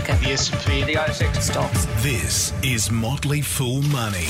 market. The S&P, the ASX Stocks. This is Motley Fool Money.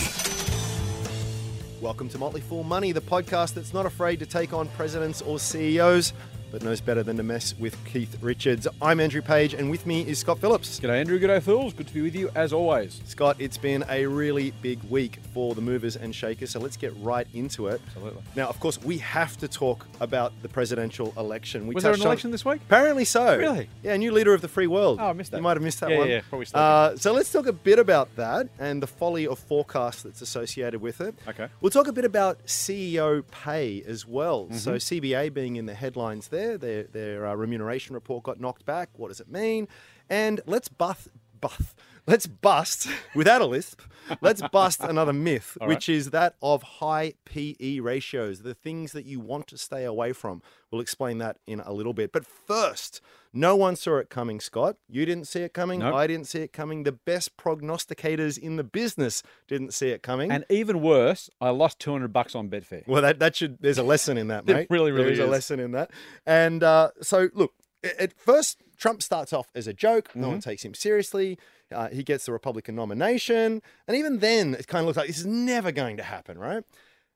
Welcome to Motley Fool Money, the podcast that's not afraid to take on presidents or CEOs, but knows better than to mess with Keith Richards. I'm Andrew Page, and with me is Scott Phillips. G'day, Andrew. G'day, Fools. Good to be with you as always. Scott, it's been a really big week for the movers and shakers, so let's get right into it. Absolutely. Now, of course, we have to talk about the presidential election. We Was there an touched on- election this week? Apparently so. Really? Yeah, new leader of the free world. Oh, I missed that. You might have missed that Yeah, one. yeah, probably still Uh, so let's talk a bit about that and the folly of forecast that's associated with it. Okay. We'll talk a bit about CEO pay as well. Mm-hmm. So CBA being in the headlines there, their their uh, remuneration report got knocked back. What does it mean? And let's buff buff. Let's bust without a lisp. Let's bust another myth, right. which is that of high PE ratios, the things that you want to stay away from. We'll explain that in a little bit. But first, no one saw it coming, Scott. You didn't see it coming. Nope. I didn't see it coming. The best prognosticators in the business didn't see it coming. And even worse, I lost 200 bucks on Betfair. Well, that, that should. There's a lesson in that, mate. really, really There's a lesson in that. And uh, so, look, at first, Trump starts off as a joke. No Mm-hmm. one takes him seriously. Uh, he gets the Republican nomination, and even then, it kind of looks like this is never going to happen, right?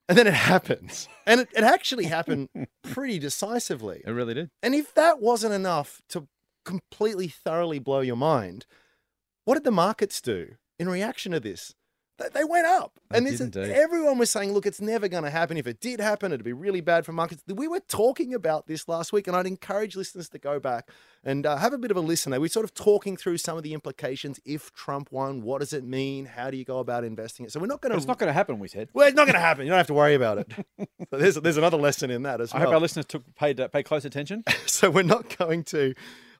And then it happens, and it, it actually happened pretty decisively. It really did. And if that wasn't enough to completely thoroughly blow your mind, what did the markets do in reaction to this? They- went up. They and this, indeed. everyone was saying, look, it's never going to happen. If it did happen, it'd be really bad for markets. We were talking about this last week, and I'd encourage listeners to go back and uh, have a bit of a listen. There, we're sort of talking through some of the implications. If Trump won, what does it mean? How do you go about investing it? So we're not going to. it's not going to happen, we said. well, it's not going to happen. You don't have to worry about it. so there's, there's another lesson in that as well. I hope our listeners took paid, uh, paid close attention. so we're not going to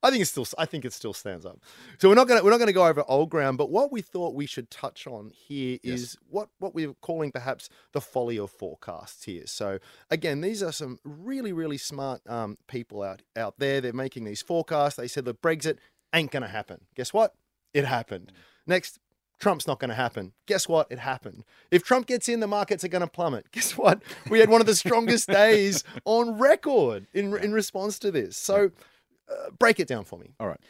I think it's still I think it still stands up. So we're not going to we're not going to go over old ground, but what we thought we should touch on here is what what we're calling perhaps the folly of forecasts here. So again, these are some really really smart um, people out out there. They're making these forecasts. They said the Brexit ain't going to happen. Guess what? It happened. Next Trump's not going to happen. Guess what? It happened. If Trump gets in, the markets are going to plummet. Guess what? We had one of the strongest days on record in in response to this. So, uh, break it down for me. All right.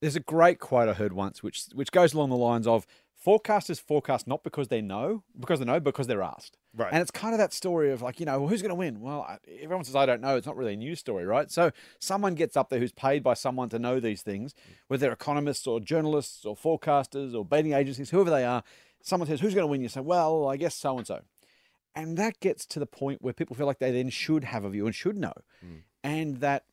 There's a great quote I heard once, which which goes along the lines of forecasters forecast not because they know, because they know, because they're asked. Right. And it's kind of that story of like, you know, well, who's going to win? Well, everyone says, I don't know. It's not really a news story, right? So someone gets up there who's paid by someone to know these things, whether they're economists or journalists or forecasters or betting agencies, whoever they are. Someone says, who's going to win? You say, well, I guess so and so. And that gets to the point where people feel like they then should have a view and should know. And that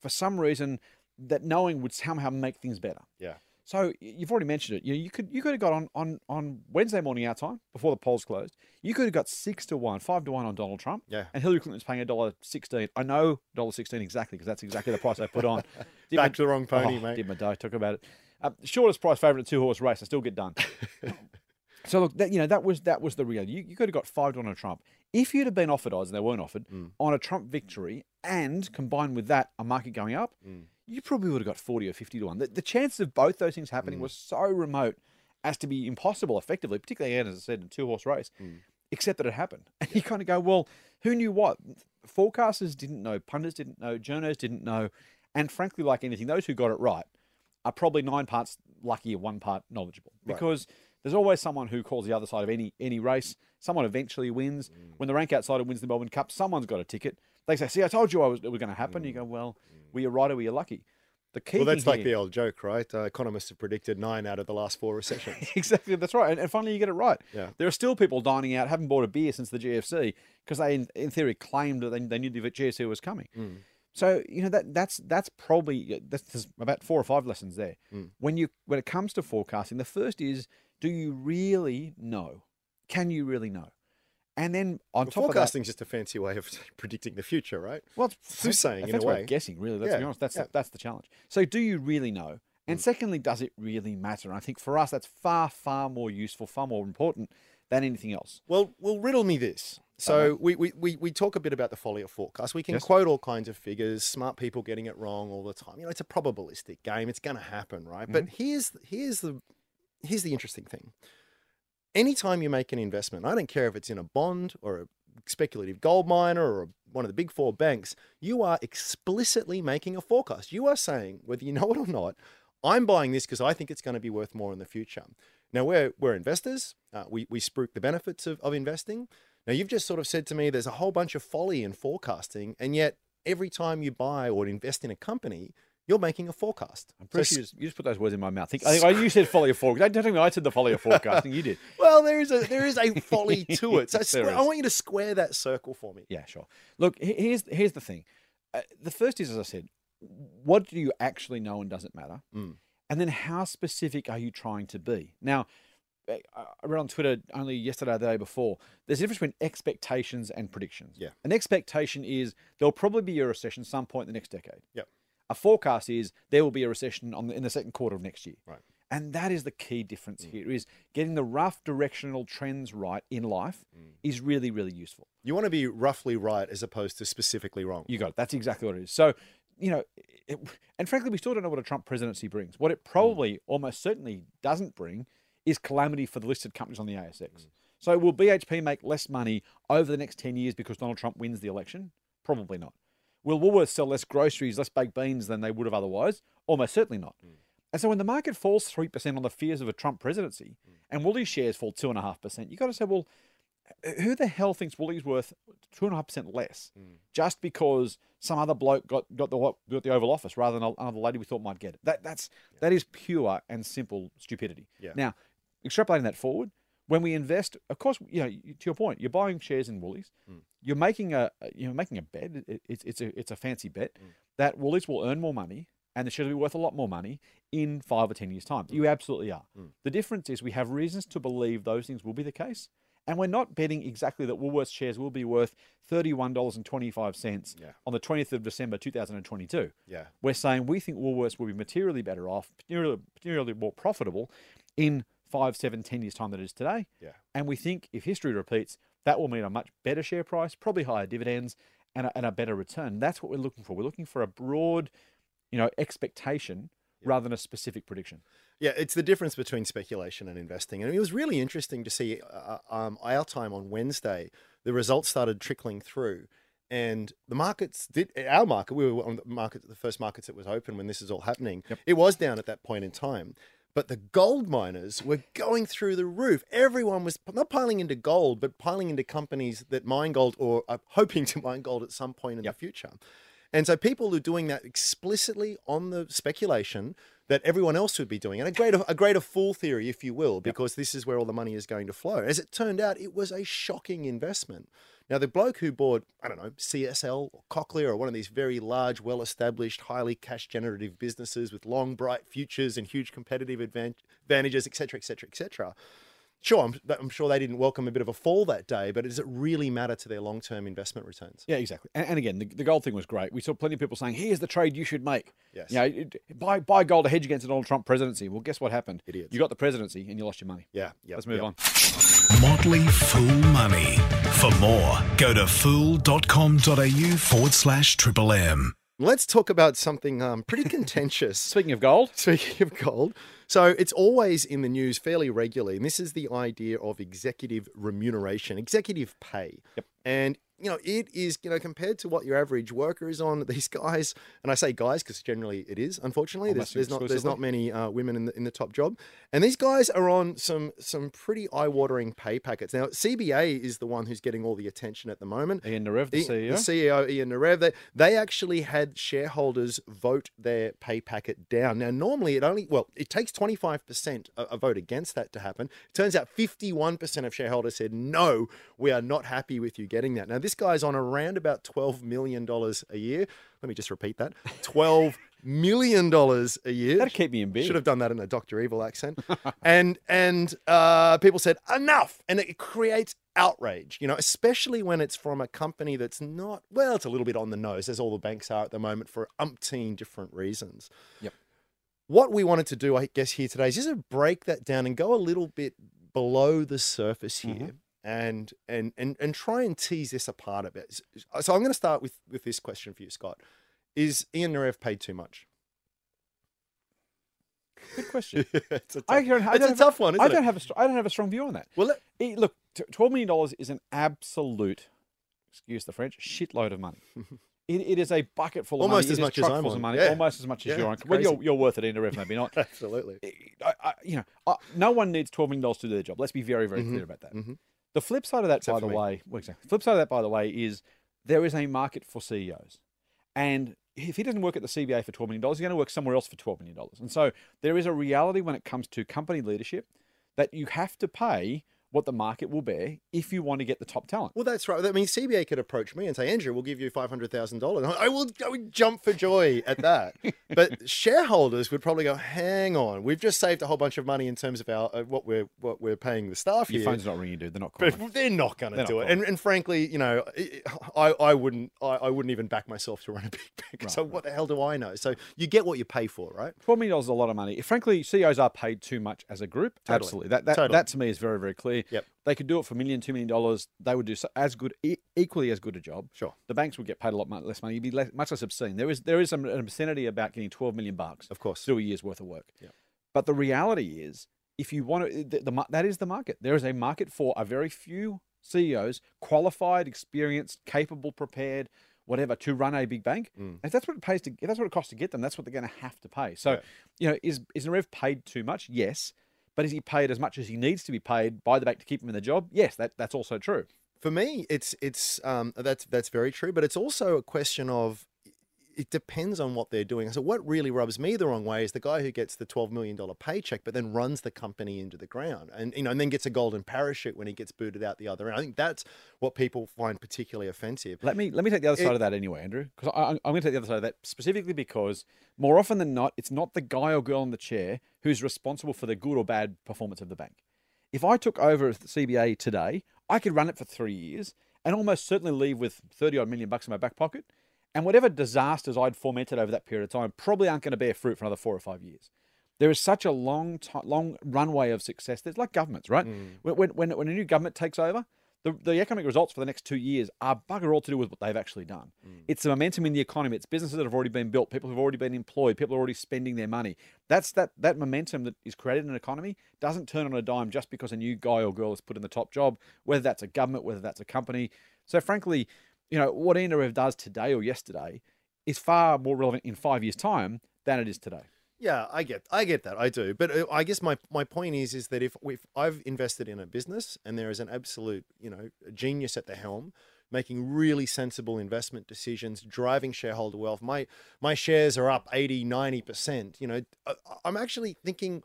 for some reason, that knowing would somehow make things better. Yeah. So you've already mentioned it. You, know, you could you could have got on, on on Wednesday morning our time before the polls closed. You could have got six to one, five to one on Donald Trump. Yeah. And Hillary Clinton's paying a dollar sixteen. I know dollar sixteen exactly because that's exactly the price I put on. Did Back my- to the wrong pony, oh, mate. Did my day. Talk about it. Uh, shortest price favourite, two horse race. I still get done. So look, that, you know that was that was the reality. You, you could have got five to one on Trump if you'd have been offered odds, and they weren't offered Mm. on a Trump victory, and combined with that a market going up. Mm. You probably would have got forty or fifty to one. The, the chances of both those things happening Mm. was so remote as to be impossible, effectively, particularly again, as I said, in a two horse race. Mm. Except that it happened, and you kind of go, well, who knew what? Forecasters didn't know, pundits didn't know, journalists didn't know, and frankly, like anything, those who got it right are probably nine parts lucky and one part knowledgeable Right. because there's always someone who calls the other side of any any race. Someone eventually wins. Mm. When the rank outsider wins the Melbourne Cup, someone's got a ticket. They say, "See, I told you I was, it was going to happen." You go, "Well, were you right or were you lucky?" The key Mm. Well, that's thing like the old joke, right? Uh, economists have predicted nine out of the last four recessions. exactly that's right. And, and finally, you get it right. Yeah. There are still people dining out, haven't bought a beer since the GFC because they, in, in theory, claimed that they, they knew the GFC was coming. Mm. So you know that that's that's probably that's, there's about four or five lessons there. Mm. When you when it comes to forecasting, the first is do you really know? Can you really know? And then on Well, top of that, forecasting is just a fancy way of predicting the future, right? well, it's soothsaying in a way way. of guessing, really. Let's Yeah, be honest. That's yeah. the, that's the challenge. So, do you really know? And mm. secondly, does it really matter? And I think for us, that's far far more useful, far more important than anything else. Well, well, riddle me this. So we, we, we, we talk a bit about the folly of forecast. We can Yes. quote all kinds of figures, smart people getting it wrong all the time. You know, it's a probabilistic game. It's going to happen, right? But mm-hmm. here's here's the here's the interesting thing. Anytime you make an investment, I don't care if it's in a bond or a speculative gold miner or one of the big four banks, you are explicitly making a forecast. You are saying, whether you know it or not, I'm buying this because I think it's going to be worth more in the future. Now we're we're investors. Uh, we we spruik the benefits of, of investing. Now you've just sort of said to me there's a whole bunch of folly in forecasting, and yet every time you buy or invest in a company, you're making a forecast. I'm So sure you just, you just put those words in my mouth. Think, I think I, you said follow your forecast. Don't tell me I said the follow your forecasting. You did. Well, there is a there is a folly to it. So square- I want you to square that circle for me. Yeah, sure. Look, here's here's the thing. Uh, the first is, as I said, what do you actually know and does it matter? Mm. And then how specific are you trying to be? Now, uh, I read on Twitter only yesterday or the day before. There's a difference between expectations and predictions. Yeah. An expectation is there'll probably be a recession some point in the next decade. Yep. A forecast is there will be a recession on the, in the second quarter of next year. Right. And that is the key difference mm. here is getting the rough directional trends right in life mm. is really, really useful. You want to be roughly right as opposed to specifically wrong. You got it. That's exactly what it is. So, you know, it, and frankly, we still don't know what a Trump presidency brings. What it probably, mm. almost certainly, doesn't bring is calamity for the listed companies on the ASX. So, will BHP make less money over the next 10 years because Donald Trump wins the election? Probably not. Will Woolworths sell less groceries, less baked beans than they would have otherwise? Almost certainly not. Hmm. And so when the market falls 3% on the fears of a Trump presidency hmm. and Woolies shares fall 2.5%, you've got to say, well, who the hell thinks Woolies worth 2.5% less hmm. just because some other bloke got, got, the, got the Oval Office rather than another lady we thought might get it? That, that's, that is pure and simple stupidity. Yeah. Now, extrapolating that forward, when we invest, of course, you know, to your point, you're buying shares in Woolies. Hmm. You're making a you're making a bet. It, it's it's a it's a fancy bet hmm. that Woolies will earn more money and the shares will be worth a lot more money in five or ten years' time. Hmm. You absolutely are. The difference is we have reasons to believe those things will be the case, and we're not betting exactly that Woolworths shares will be worth thirty one dollars and twenty five cents Yeah. on the twentieth of December two thousand and twenty two. Yeah. We're saying we think Woolworths will be materially better off, materially, materially more profitable in five, seven, ten years' time than it is today. Yeah. And we think if history repeats, that will mean a much better share price, probably higher dividends, and a, and a better return. That's what we're looking for. We're looking for a broad, you know, expectation rather than a specific prediction. Yeah, it's the difference between speculation and investing. And it was really interesting to see uh, um, our time on Wednesday, the results started trickling through. And the markets did, our market, we were on the market, the first markets that was open when this is all happening. It was down at that point in time. But the gold miners were going through the roof. Everyone was not piling into gold, but piling into companies that mine gold or are hoping to mine gold at some point in the future. And so people are doing that explicitly on the speculation that everyone else would be doing, and a greater a greater fool theory, if you will, because this is where all the money is going to flow. As it turned out, it was a shocking investment. Now, the bloke who bought, I don't know, CSL or Cochlear or one of these very large, well established, highly cash generative businesses with long, bright futures and huge competitive advan- advantages, et cetera, et cetera, et cetera. Sure, I'm, I'm sure they didn't welcome a bit of a fall that day, but does it really matter to their long term investment returns? Yeah, exactly. And, and again, the, the gold thing was great. We saw plenty of people saying, "Here's the trade you should make." Yes. You know, it- buy buy gold to hedge against the Donald Trump presidency. Well, guess what happened? Idiots. You got the presidency and you lost your money. Yeah, yeah. Let's move yeah. on. Motley Fool Money. For more, go to fool.com.au forward slash triple M. Let's talk about something um, pretty contentious. Speaking of gold, Speaking of gold, so it's always in the news fairly regularly, and this is the idea of executive remuneration, executive pay. Yep. And you know, it is you know compared to what your average worker is on. These guys, and I say guys because generally it is. Unfortunately, there's, Almost there's not there's not many uh, women in the in the top job, and these guys are on some some pretty eye watering pay packets. Now, CBA is the one who's getting all the attention at the moment. Ian Narev, the CEO. The CEO, Ian Narev, they, they actually had shareholders vote their pay packet down. Now, normally it only, well, it takes 25% a, a vote against that to happen. It Turns out 51% of shareholders said, no, we are not happy with you getting that. Now, this guy's on around about $12 million a year. Let me just repeat that $12 million a year. That'd keep me in bed. Should have done that in a Doctor Evil accent. and and uh, people said enough, and it creates outrage. You know, especially when it's from a company that's not well, it's a little bit on the nose, as all the banks are at the moment for umpteen different reasons. Yep. What we wanted to do, I guess, here today is just break that down and go a little bit below the surface here. And, and and and try and tease this apart a bit. So I'm going to start with with this question for you, Scott. Is Ian Narev paid too much? Good question. it's a tough, I don't, I don't a have, tough one, isn't I don't have a I don't have a strong view on that. Well, look, twelve million dollars is an absolute, excuse the French, shitload of money. It, it is a bucket full of Almost money. as It much as I'm on. money, Yeah. almost as much as Yeah, you're on. Well, you're, you're worth it, Ender, if maybe not. Absolutely. I, I, you know, no one needs twelve million dollars to do their job. Let's be very, very clear about that. mhm. The flip side of that, Except by the me. way, well, exactly. Flip side of that, by the way, is there is a market for CEOs, and if he doesn't work at the CBA for twelve million dollars, he's going to work somewhere else for twelve million dollars. And so there is a reality when it comes to company leadership that you have to pay what the market will bear if you want to get the top talent. Well, that's right. I mean, CBA could approach me and say, Andrew, we'll give you five hundred thousand dollars. I will, I would jump for joy at that. but shareholders would probably go, "Hang on, we've just saved a whole bunch of money in terms of our uh, what we're what we're paying the staff Your here." phone's not ringing, dude. They're not calling. But they're not going to do not it, and, and frankly, you know, I, I wouldn't, I, I wouldn't even back myself to run a big bank. Right, so what the hell do I know? So you get what you pay for, right? Twelve million dollars is a lot of money. Frankly, CEOs are paid too much as a group. Totally. Absolutely, that that, Totally. that to me is very very clear. Yep. They could do it for a million, two million dollars. They would do so, as good, e- equally as good a job. Sure. The banks would get paid a lot less money. You'd be less, much less obscene. There is there is an obscenity about getting twelve million bucks Of course. to do a year's worth of work. Yep. But the reality is, if you want to, the, the, that is the market. There is a market for a very few CEOs, qualified, experienced, capable, prepared, whatever, to run a big bank. Mm. If that's what it pays to, if that's what it costs to get them, that's what they're going to have to pay. So, Yeah. you know, is is Narev paid too much? Yes. But is he paid as much as he needs to be paid by the bank to keep him in the job? Yes, that, that's also true. For me, it's it's um, that's that's very true, but it's also a question of it depends on what they're doing. So what really rubs me the wrong way is the guy who gets the twelve million dollar paycheck, but then runs the company into the ground, and you know, and then gets a golden parachute when he gets booted out the other end. I think that's what people find particularly offensive. Let me let me take the other It- side of that anyway, Andrew, because I'm going to take the other side of that specifically because more often than not, it's not the guy or girl in the chair who's responsible for the good or bad performance of the bank. If I took over the CBA today, I could run it for three years and almost certainly leave with thirty odd million bucks in my back pocket, and whatever disasters I'd fomented over that period of time probably aren't going to bear fruit for another four or five years. There is such a long, long runway of success. There's like governments, right? Hmm. When, when, when, when a new government takes over, the, the economic results for the next two years are bugger all to do with what they've actually done. Hmm. It's the momentum in the economy. It's businesses that have already been built. People who've already been employed. People are already spending their money. That's that that momentum that is created in an economy doesn't turn on a dime just because a new guy or girl is put in the top job, whether that's a government, whether that's a company. So frankly, you know what Ian Narev does today or yesterday is far more relevant in five years' time than it is today. Yeah, I get, I get that, I do. But uh, I guess my, my point is, is that if if I've invested in a business and there is an absolute, you know, genius at the helm, making really sensible investment decisions, driving shareholder wealth, my my shares are up 80, 90 percent. You know, I'm actually thinking.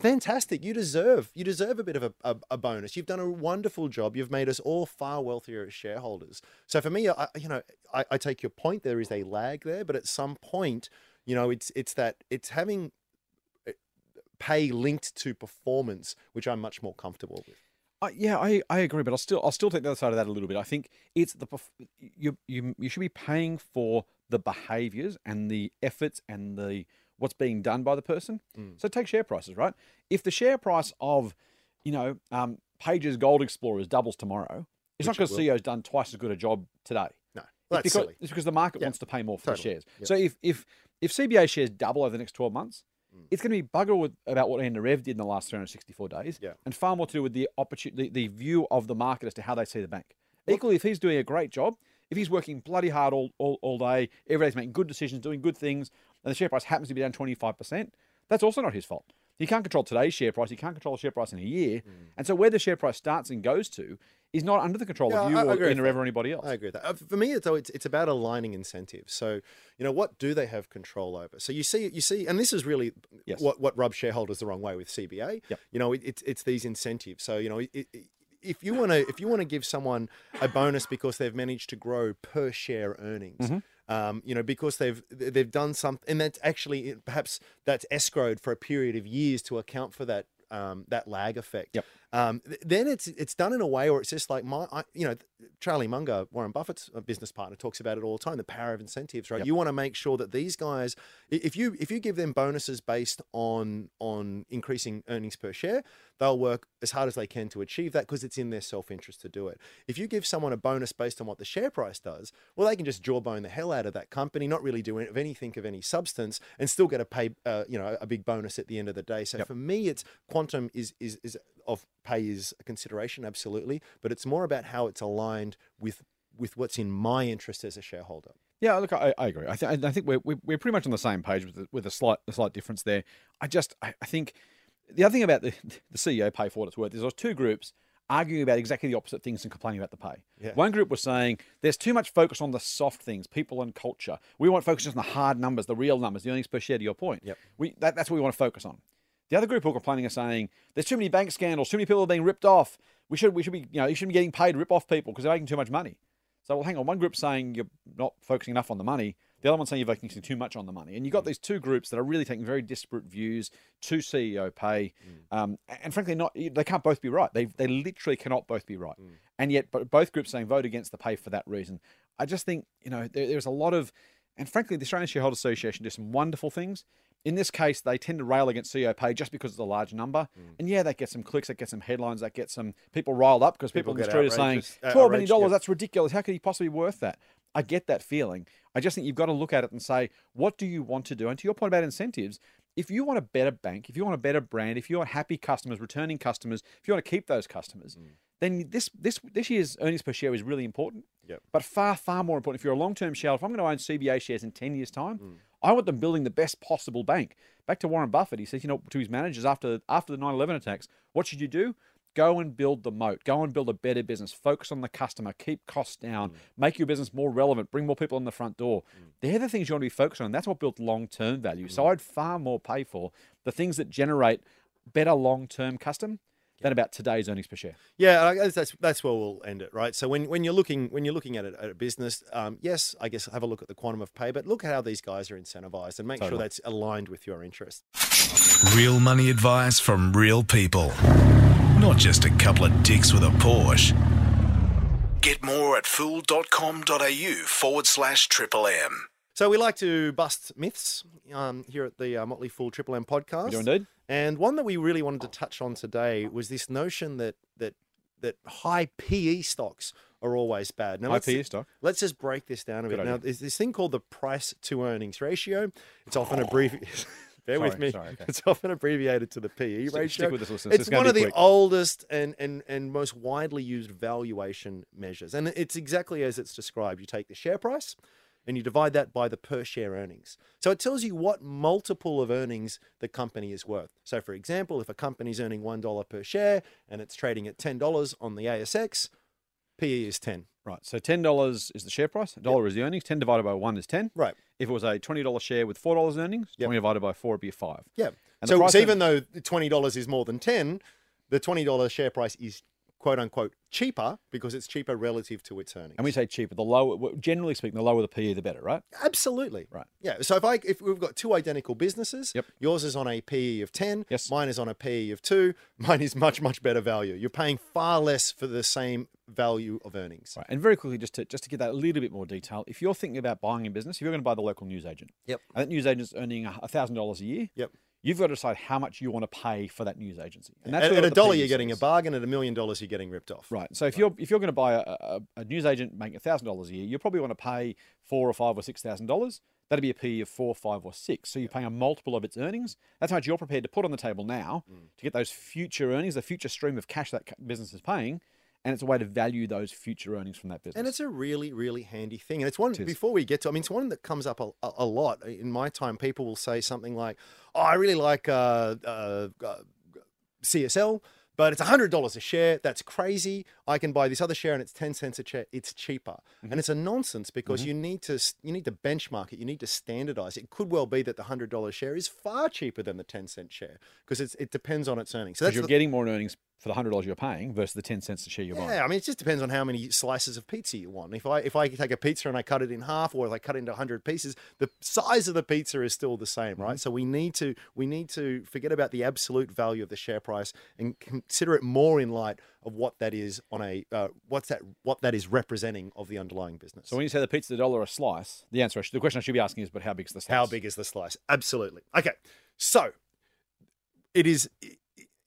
Fantastic! You deserve you deserve a bit of a, a, a bonus. You've done a wonderful job. You've made us all far wealthier as shareholders. So for me, I, you know, I, I take your point. There is a lag there, but at some point, you know, it's it's that it's having uh, pay linked to performance, which I'm much more comfortable with. Uh, yeah, I, I agree, but I'll still I'll still take the other side of that a little bit. I think it's the you you you should be paying for the behaviors and the efforts and the what's being done by the person. Mm. So take share prices, right? If the share price of you know um, Pages Gold Explorers doubles tomorrow, it's not Which it because. CEO's done twice as good a job today. No, It's that's because, silly. it's because the market Yeah, wants to pay more for totally. the shares. Yep. So if if if CBA shares double over the next twelve months, Mm. it's going to be bugger with, about what Rev did in the last 364 days, Yeah. and far more to do with the opportunity, the, the view of the market as to how they see the bank. Equally, if he's doing a great job, if he's working bloody hard all, all, all day, every day's making good decisions, doing good things, and the share price happens to be down 25%, that's also not his fault. He can't control today's share price. He can't control the share price in a year. And so where the share price starts and goes to is not under the control Mm. Yeah, of you I- I or agree with Ian Narev or anybody else. I agree with that. Uh, For me, it's, though, it's it's about aligning incentives. So, you know, what do they have control over? So you see, you see, and this is really Yes. what what rubs shareholders the wrong way with CBA. Yep. You know, it, it's it's these incentives. So you know, it, it, if you want to if you want to give someone a bonus because they've managed to grow per share earnings. Mm-hmm. Um, you know, because they've they've done something, and that's actually perhaps that's escrowed for a period of years to account for that um, that lag effect. Yep. Um, then it's it's done in a way where it's just like my, I, you know, Charlie Munger, Warren Buffett's uh, business partner, talks about it all the time. The power of incentives, right? Yep. You want to make sure that these guys, if you if you give them bonuses based on on increasing earnings per share, they'll work as hard as they can to achieve that because it's in their self interest to do it. If you give someone a bonus based on what the share price does, well, they can just jawbone the hell out of that company, not really do any- anything of any substance, and still get a pay, uh, you know, a big bonus at the end of the day. So Yep. for me, it's quantum is is is of pay is a consideration, absolutely, but it's more about how it's aligned with with what's in my interest as a shareholder. Yeah, look, I, I agree. I, th- I think we're, we're we're pretty much on the same page with a, with a slight a slight difference there. I just I, I think the other thing about the the CEO pay for what it's worth is there's two groups arguing about exactly the opposite things and complaining about the pay. Yeah. One group was saying there's too much focus on the soft things, people and culture. We want focus on the hard numbers, the real numbers, the earnings per share. To your point, Yep. we that, that's what we want to focus on. The other group who are complaining are saying there's too many bank scandals, too many people are being ripped off. We should we should be you know you shouldn't be getting paid to rip off people because they're making too much money. So well, hang on. One group's saying you're not focusing enough on the money. The other one's saying you're focusing too much on the money. And you've got mm. these two groups that are really taking very disparate views to CEO pay. Mm. Um, and frankly, not they can't both be right. They they literally cannot both be right. Mm. And yet, both groups saying vote against the pay for that reason. I just think you know there, there's a lot of, and frankly, the Australian Shareholders Association does some wonderful things. In this case, they tend to rail against CEO pay just because it's a large number. Mm. And yeah, that gets some clicks, that gets some headlines, that gets some people riled up because people, People in the street are saying uh, twelve million outraged, dollars. yeah. That's ridiculous. How could he possibly be worth that? I get that feeling. I just think you've got to look at it and say, what do you want to do? And to your point about incentives, if you want a better bank, if you want a better brand, if you want happy customers, returning customers, if you want to keep those customers, mm. then this this this year's earnings per share is really important. Yep. But far far more important, if you're a long term shareholder, if I'm going to own CBA shares in ten years' time, mm. I want them building the best possible bank. Back to Warren Buffett, he says, you know, to his managers after after the 9/11 attacks, what should you do? Go and build the moat. Go and build a better business. Focus on the customer. Keep costs down. Mm. Make your business more relevant. Bring more people in the front door. Mm. They're the things you want to be focused on. That's what builds long term value. So mm. I'd far more pay for the things that generate better long term custom than about today's earnings per share. Yeah, I guess that's that's where we'll end it, right? So when, when you're looking when you're looking at it at a business, um, yes, I guess have a look at the quantum of pay, but look at how these guys are incentivized and make sure that's aligned with your interests. Real money advice from real people. Not just a couple of dicks with a Porsche. Get more at fool.com.au forward slash triple M. So we like to bust myths um, here at the uh, Motley Fool Triple M podcast. We do indeed. And one that we really wanted to touch on today was this notion that that that high PE stocks are always bad. Now, High PE stock. Let's just break this down a bit. Now, there's this thing called the price to earnings ratio. It's often abbreviated. Bear with me. sorry, okay. It's often abbreviated to the PE Stick- ratio. stick with this. It's It's one of be the oldest and, and, and most widely used valuation measures. And it's exactly as it's described. You take the share price and you divide that by the per share earnings. So it tells you what multiple of earnings the company is worth. So, for example, if a company's earning $1 per share and it's trading at $10 on the ASX, PE is 10. Right. So ten dollars is the share price. A dollar is the earnings. Ten divided by one is ten. Right. If it was a twenty dollar share with four dollars earnings, Yep. twenty divided by four would be a five. Yeah. And so, so even though the twenty dollars is more than ten, the twenty dollars share price is quote unquote cheaper because it's cheaper relative to its earnings. And we say cheaper. The lower, generally speaking, the lower the PE, the better, right? Absolutely. Right. Yeah. So if I if we've got two identical businesses, Yep. yours is on a PE of ten, Yes. mine is on a PE of two, mine is much much better value. You're paying far less for the same value of earnings. Right. And very quickly, just to just to get that a little bit more detail, if you're thinking about buying a business, if you're going to buy the local news agent, Yep. and that news agent's earning a thousand dollars a year, Yep. You've got to decide how much you want to pay for that news agency. And At, where at a dollar, you're getting a sits. bargain. At a million dollars, you're getting ripped off. Right. So if you're if you're going to buy a, a, a news agent making thousand dollars a year, you probably want to pay four or five or six thousand dollars. That'd be a PE of four, five, or six. So you're paying a multiple of its earnings. That's how much you're prepared to put on the table now Mm. to get those future earnings, the future stream of cash that business is paying, and it's a way to value those future earnings from that business. And it's a really, really handy thing. And it's one, It before we get to, I mean, it's one that comes up a, a, lot. In my time, people will say something like, oh, I really like uh, uh, uh, CSL, but it's $100 a share. That's crazy. I can buy this other share and it's 10 cents a share. It's cheaper. Mm-hmm. And it's a nonsense because you need to you need to benchmark it. You need to standardize it. Could well be that the $100 share is far cheaper than the 10 cent share because it's, it depends on its earnings. So you're the, getting more earnings for the hundred dollars you're paying versus the ten cents a share you're buying. yeah, I mean, it just depends on how many slices of pizza you want. If I if I take a pizza and I cut it in half, or if I cut it into hundred pieces, the size of the pizza is still the same, right? So we need to we need to forget about the absolute value of the share price and consider it more in light of what that is on a uh, what's that what that is representing of the underlying business. So when you say the pizza a dollar a slice, the answer, should- the question I should be asking is, but how big's the slice? How big is the slice? Absolutely. Okay. So it is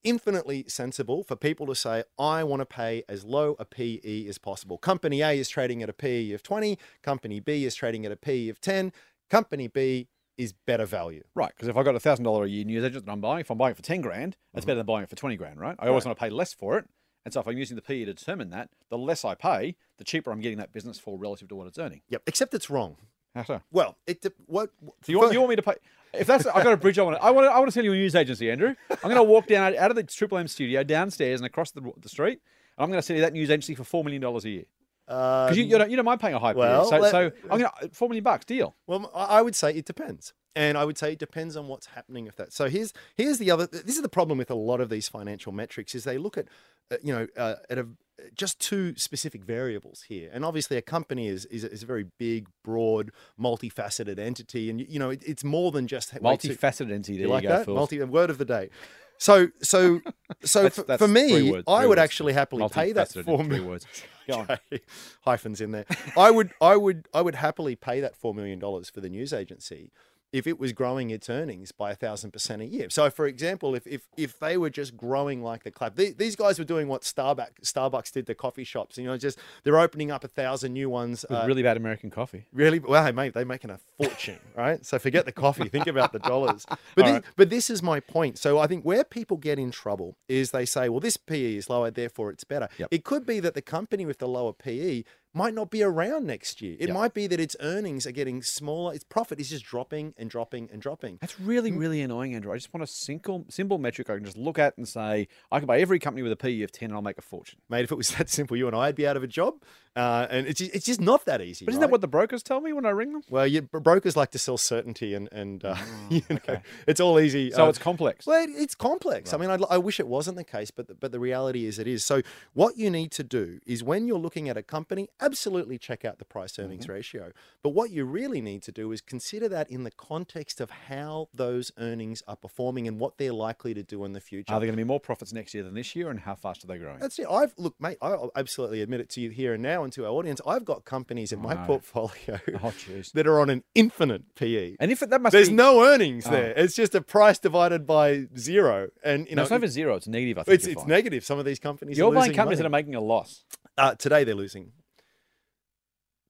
infinitely sensible for people to say, I want to pay as low a PE as possible. Company A is trading at a PE of 20, company B is trading at a PE of 10, company B is better value. Right, because if I've got a thousand dollar a year news agent that I'm buying, if I'm buying it for ten grand, that's mm-hmm. better than buying it for twenty grand, right? I always want to pay less for it, and so if I'm using the PE to determine that, the less I pay, the cheaper I'm getting that business for relative to what it's earning. Yep. Except it's wrong. How so? Well, it what So you want, you want me to pay? If that's, I got a bridge. I want. To, I want. To, I want to tell you a news agency, Andrew. I'm going to walk down out of the Triple M studio downstairs and across the, the street. And I'm going to sell you that news agency for four million dollars a year. uh, Because you, you don't you don't mind paying a high well, period. So, let- so I'm going to four million bucks deal. Well, I I would say it depends. And I would say it depends on what's happening with that. So here's here's the other. This is the problem with a lot of these financial metrics is they look at, uh, you know, uh, at a just two specific variables here. And obviously, a company is is, is a very big, broad, multifaceted entity, and you, you know, it, it's more than just wait to- Multifaceted entity. There you you, like go, that? Phil. Multi word of the day. So so so That's- for, that's for me, words, I would words. actually happily pay that Multifaceted four words. Go on. Okay. hyphens in there. I would, I would, I would happily pay that four million dollars for the news agency if it was growing its earnings by a thousand percent a year. So, for example, if if if they were just growing like the club, the- these guys were doing what Starbucks Starbucks did to coffee shops. You know, just they're opening up a thousand new ones. With uh, really bad American coffee. Really? Well, hey, mate, they're making a fortune, right? So forget the coffee. Think about the dollars. But this, but this is my point. So I think where people get in trouble is they say, well, this PE is lower, therefore it's better. Yep. It could be that the company with the lower PE might not be around next year. It Yep. might be that its earnings are getting smaller. Its profit is just dropping and dropping and dropping. That's really, really annoying, Andrew. I just want a simple, simple metric I can just look at and say, I can buy every company with a PE of 10 and I'll make a fortune. Mate, if it was that simple, you and I'd be out of a job. Uh, and it's just, it's just not that easy. But isn't right? that what the brokers tell me when I ring them? Well, you, brokers like to sell certainty, and and uh, you know, it's all easy. So uh, it's complex. Well, it, it's complex. I mean, I'd, I wish it wasn't the case, but the, but the reality is it is. So what you need to do is when you're looking at a company, absolutely check out the price earnings ratio. But what you really need to do is consider that in the context of how those earnings are performing and what they're likely to do in the future. Are there going to be more profits next year than this year, and how fast are they growing? That's it. I've look, mate. I'll absolutely admit it to you here and now and to our audience. I've got companies in my portfolio Oh, that are on an infinite PE. And if it, that must There's be, no earnings Oh. there. It's just a price divided by zero, and you no, know it's not even zero. It's negative. I think it's it's negative. Some of these companies You're buying companies that are making a loss. uh, today they're losing.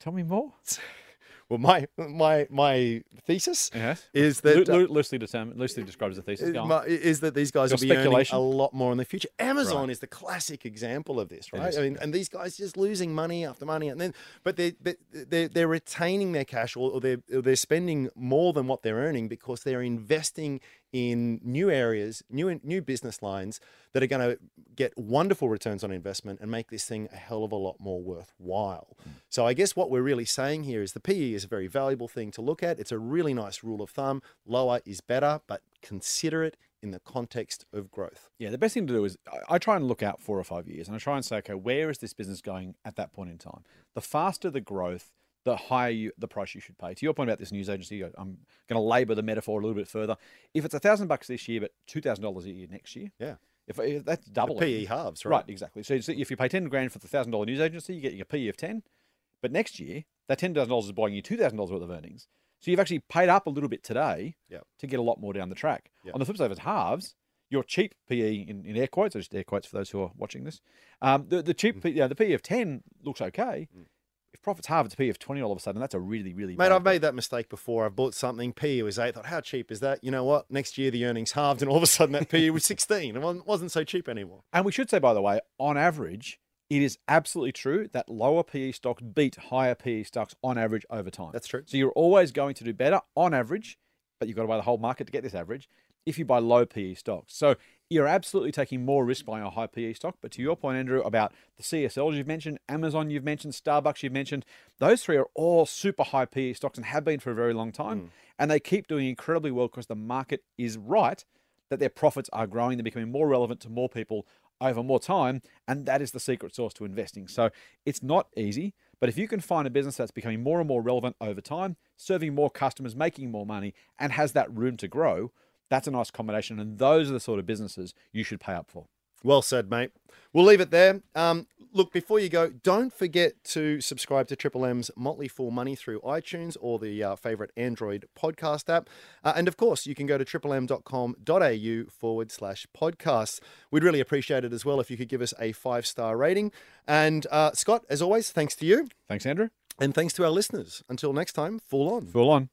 Tell me more. Well, my my my thesis Yes. is that uh, loo- loosely determined, loosely described as a thesis. is, my- is that these guys Your will be earning a lot more in the future. Amazon Right. is the classic example of this, right? I mean, and these guys just losing money after money, and then but they they they're, they're retaining their cash or, or they're or they're spending more than what they're earning because they're investing in new areas, new new business lines that are going to get wonderful returns on investment and make this thing a hell of a lot more worthwhile. Hmm. So I guess what we're really saying here is the PE is a very valuable thing to look at. It's a really nice rule of thumb. Lower is better, but consider it in the context of growth. Yeah, the best thing to do is I, I try and look out four or five years and I try and say, okay, where is this business going at that point in time? The faster the growth, the higher you, the price you should pay. To your point about this news agency, I'm going to labour the metaphor a little bit further. If it's a thousand bucks this year, but two thousand dollars a year next year, Yeah. if, if that's double The. PE halves, right? Right, exactly. So, if you pay ten grand for the thousand dollar news agency, you get your PE of ten. But next year, that ten thousand dollars is buying you two thousand dollars worth of earnings. So you've actually paid up a little bit today Yep. to get a lot more down the track. Yep. On the flip side, if it's halves, your cheap PE in, in air quotes, or just air quotes for those who are watching this, um, the, the Mm. cheap, P- yeah, the PE of ten looks okay. If profits halve, to a PE of twenty all of a sudden. That's a really, really Mate, I've made that mistake before. I've bought something, PE was eight. Thought, how cheap is that? You know what? Next year the earnings halved, and all of a sudden that PE was sixteen. It wasn't, wasn't so cheap anymore. And we should say, by the way, on average, it is absolutely true that lower PE stocks beat higher PE stocks on average over time. That's true. So you're always going to do better on average, but you've got to buy the whole market to get this average if you buy low PE stocks. So you're absolutely taking more risk buying a high PE stock. But to your point, Andrew, about the CSLs you've mentioned, Amazon you've mentioned, Starbucks you've mentioned, those three are all super high PE stocks and have been for a very long time. Hmm. And they keep doing incredibly well because the market is right that their profits are growing, they're becoming more relevant to more people over more time, and that is the secret sauce to investing. So it's not easy, but if you can find a business that's becoming more and more relevant over time, serving more customers, making more money, and has that room to grow, that's a nice combination. And those are the sort of businesses you should pay up for. Well said, mate. We'll leave it there. Um, look, before you go, don't forget to subscribe to Triple M's Motley Fool Money through iTunes or the uh, favorite Android podcast app. Uh, and of course, you can go to triplem.com.au forward slash podcasts. We'd really appreciate it as well if you could give us a five star rating. And uh, Scott, as always, thanks to you Thanks, Andrew. and thanks to our listeners. Until next time, Fool on. Fool on.